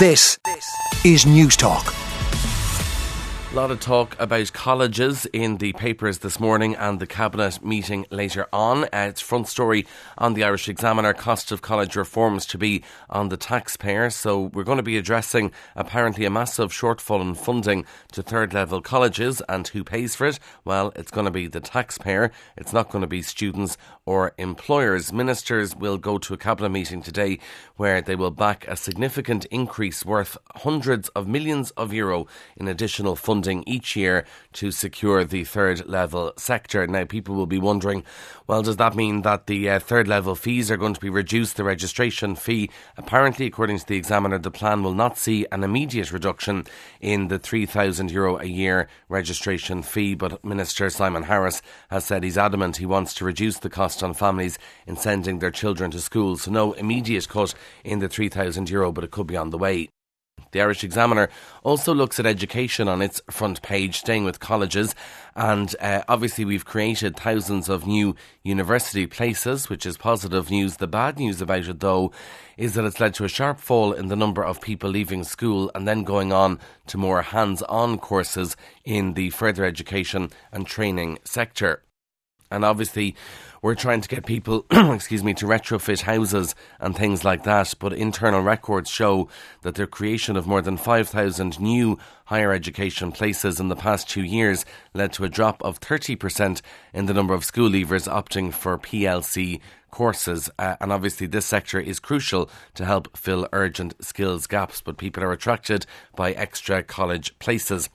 This is Newstalk. A lot of talk about colleges in the papers this morning and the cabinet meeting later on. Uh, it's front story on the Irish Examiner. Cost of college reforms to be on the taxpayer. So we're going to be addressing apparently a massive shortfall in funding to third level colleges and who pays for it? Well, it's going to be the taxpayer. It's not going to be students or employers. Ministers will go to a cabinet meeting today where they will back a significant increase worth hundreds of millions of euro in additional funding funding each year to secure the third level sector. Now, people will be wondering, well, does that mean that the uh, third level fees are going to be reduced? The registration fee, apparently, according to the examiner, the plan will not see an immediate reduction in the €3,000 Euro a year registration fee. But Minister Simon Harris has said he's adamant he wants to reduce the cost on families in sending their children to school. So, no immediate cut in the €3,000 Euro, but it could be on the way. The Irish Examiner also looks at education on its front page, staying with colleges. And uh, obviously, we've created thousands of new university places, which is positive news. The bad news about it, though, is that it's led to a sharp fall in the number of people leaving school and then going on to more hands on courses in the further education and training sector. And obviously, we're trying to get people, excuse me, to retrofit houses and things like that. But internal records show that the creation of more than 5,000 new higher education places in the past two years led to a drop of 30% in the number of school leavers opting for PLC courses. Uh, and obviously, this sector is crucial to help fill urgent skills gaps, but people are attracted by extra college places.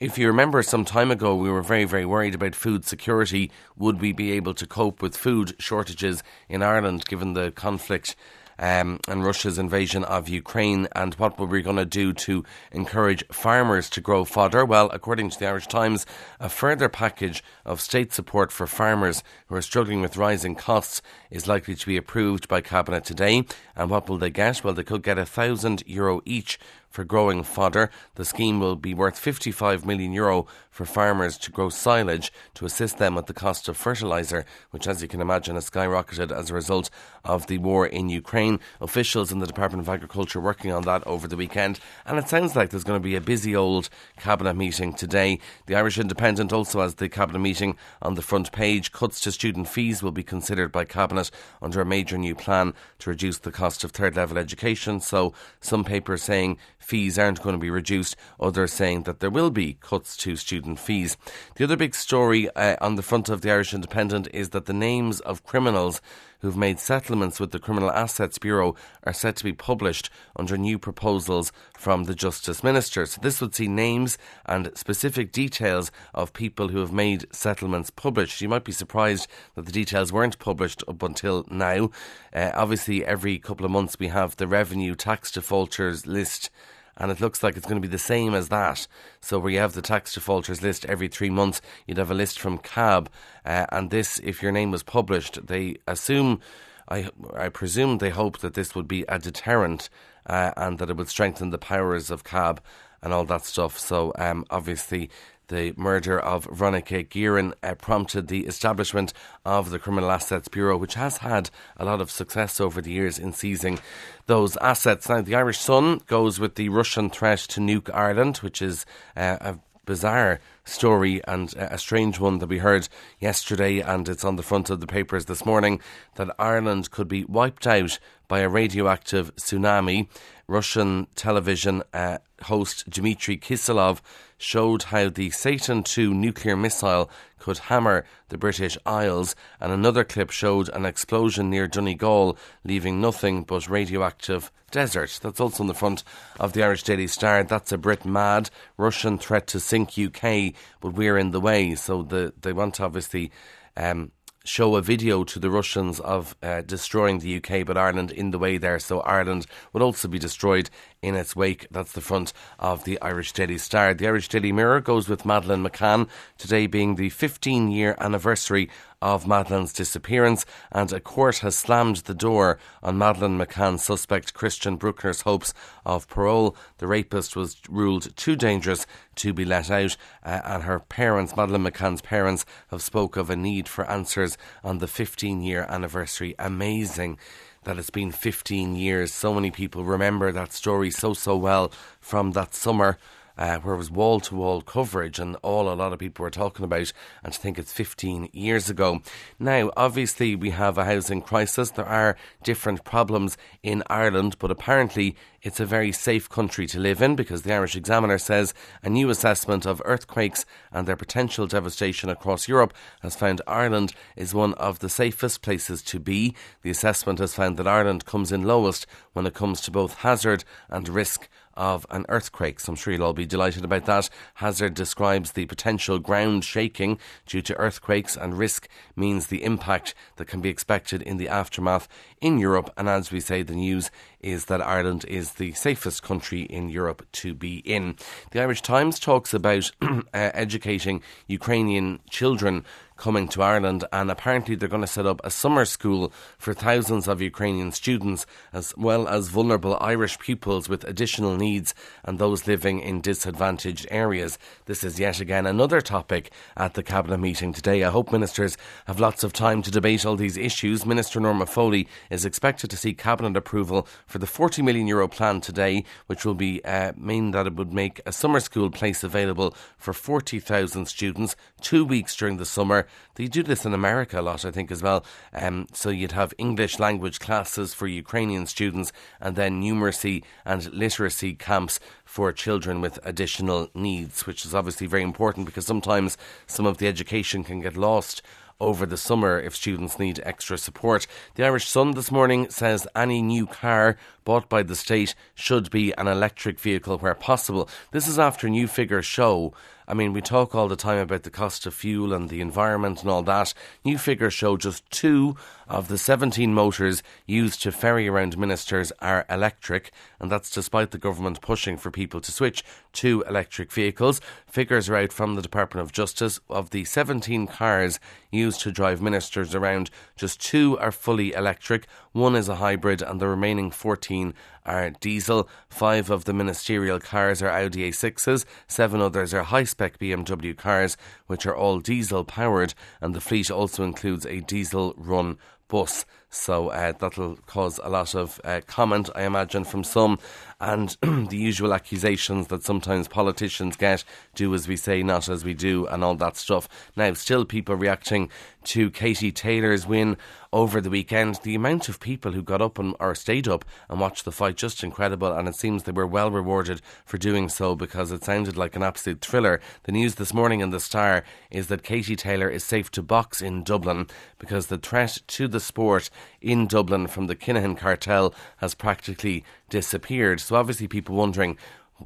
If you remember some time ago, we were very, very worried about food security. Would we be able to cope with food shortages in Ireland given the conflict um, and Russia's invasion of Ukraine, and what were we going to do to encourage farmers to grow fodder? Well, according to the Irish Times, a further package of state support for farmers who are struggling with rising costs is likely to be approved by Cabinet today. And what will they get? Well, they could get a thousand euro each for growing fodder. The scheme will be worth 55 million euro for farmers to grow silage to assist them with the cost of fertiliser, which, as you can imagine, has skyrocketed as a result of the war in Ukraine. Officials in the Department of Agriculture working on that over the weekend, and it sounds like there's going to be a busy old cabinet meeting today. The Irish Independent also has the cabinet meeting on the front page. Cuts to student fees will be considered by cabinet under a major new plan to reduce the cost of third level education. So some papers saying fees aren't going to be reduced, others saying that there will be cuts to student fees. The other big story uh, on the front of the Irish Independent is that the names of criminals who've made settlements with the Criminal Assets Bureau are set to be published under new proposals from the Justice Minister. So this would see names and specific details of people who have made settlements published. You might be surprised that the details weren't published up until now. Uh, obviously, every couple of months we have the revenue tax defaulters list and it looks like it's going to be the same as that. So where you have the tax defaulters list every three months, you'd have a list from CAB, uh, and this, if your name was published, they assume. I, I presume they hope that this would be a deterrent uh, and that it would strengthen the powers of CAB and all that stuff. So, um, obviously, the murder of Veronica Guerin uh, prompted the establishment of the Criminal Assets Bureau, which has had a lot of success over the years in seizing those assets. Now, the Irish Sun goes with the Russian threat to nuke Ireland, which is uh, a bizarre story and a strange one that we heard yesterday, and it's on the front of the papers this morning that Ireland could be wiped out by a radioactive tsunami. Russian television uh, host Dmitry Kiselov showed how the Satan II nuclear missile could hammer the British Isles, and another clip showed an explosion near Donegal, leaving nothing but radioactive desert. That's also on the front of the Irish Daily Star. That's a Brit mad. Russian threat to sink UK, but we're in the way. So the, they want to obviously um, show a video to the Russians of uh, destroying the UK, but Ireland in the way there. So Ireland would also be destroyed in its wake. That's the front of the Irish Daily Star. The Irish Daily Mirror goes with Madeleine McCann, today being the 15 year anniversary of Madeleine's disappearance, and a court has slammed the door on Madeleine McCann's suspect Christian Bruckner's hopes of parole. The rapist was ruled too dangerous to be let out, uh, and her parents, Madeleine McCann's parents, have spoke of a need for answers on the 15 year anniversary. Amazing that it's been 15 years. So many people remember that story so, so well from that summer uh, where it was wall to wall coverage and all a lot of people were talking about, and to think it's 15 years ago. Now, obviously, we have a housing crisis. There are different problems in Ireland, but apparently, it's a very safe country to live in because the Irish Examiner says a new assessment of earthquakes and their potential devastation across Europe has found Ireland is one of the safest places to be. The assessment has found that Ireland comes in lowest when it comes to both hazard and risk of an earthquake. So I'm sure you'll all be delighted about that. Hazard describes the potential ground shaking due to earthquakes, and risk means the impact that can be expected in the aftermath in Europe. And as we say, the news is that Ireland is the safest country in Europe to be in. The Irish Times talks about uh, educating Ukrainian children coming to Ireland, and apparently they're going to set up a summer school for thousands of Ukrainian students, as well as vulnerable Irish pupils with additional needs and those living in disadvantaged areas. This is yet again another topic at the Cabinet meeting today. I hope ministers have lots of time to debate all these issues. Minister Norma Foley is expected to see Cabinet approval for the 40 million euro plan today, which will be uh, mean that it would make a summer school place available for 40,000 students two weeks during the summer they do this in America a lot, I think, as well. Um, so you'd have English language classes for Ukrainian students and then numeracy and literacy camps for children with additional needs, which is obviously very important because sometimes some of the education can get lost over the summer if students need extra support. The Irish Sun this morning says any new car bought by the state should be an electric vehicle where possible. This is after new figures show I mean, we talk all the time about the cost of fuel and the environment and all that. New figures show just two of the 17 motors used to ferry around ministers are electric, and that's despite the government pushing for people to switch to electric vehicles. Figures are out from the Department of Justice. Of the 17 cars used to drive ministers around, just two are fully electric, one is a hybrid, and the remaining 14 are diesel. Five of the ministerial cars are Audi A6s, seven others are high spec BMW cars, which are all diesel powered, and the fleet also includes a diesel run bus. So uh, that'll cause a lot of uh, comment, I imagine, from some, and the usual accusations that sometimes politicians get do as we say, not as we do, and all that stuff. Now, still people reacting to Katie Taylor's win over the weekend. The amount of people who got up and or stayed up and watched the fight just incredible, and it seems they were well rewarded for doing so because it sounded like an absolute thriller. The news this morning in the Star is that Katie Taylor is safe to box in Dublin because the threat to the sport in Dublin from the Kinahan cartel has practically disappeared. So obviously, people wondering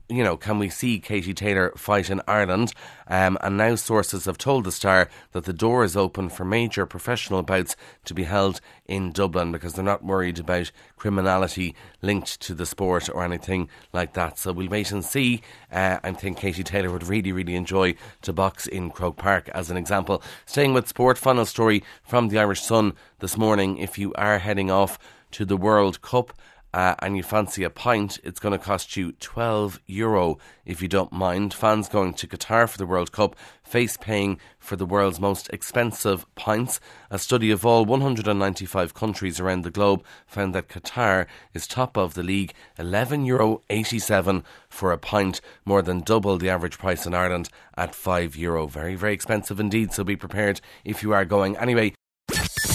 you know, can we see Katie Taylor fight in Ireland? Um, and now sources have told the Star that the door is open for major professional bouts to be held in Dublin because they're not worried about criminality linked to the sport or anything like that. So we'll wait and see. Uh, I think Katie Taylor would really, really enjoy to box in Croke Park as an example. Staying with sport, final story from the Irish Sun this morning. If you are heading off to the World Cup, uh, and you fancy a pint, it's going to cost you 12 euro if you don't mind. Fans going to Qatar for the World Cup face paying for the world's most expensive pints. A study of all 195 countries around the globe found that Qatar is top of the league, 11 euro 87 for a pint, more than double the average price in Ireland at 5 euro. Very, very expensive indeed, so be prepared if you are going. Anyway,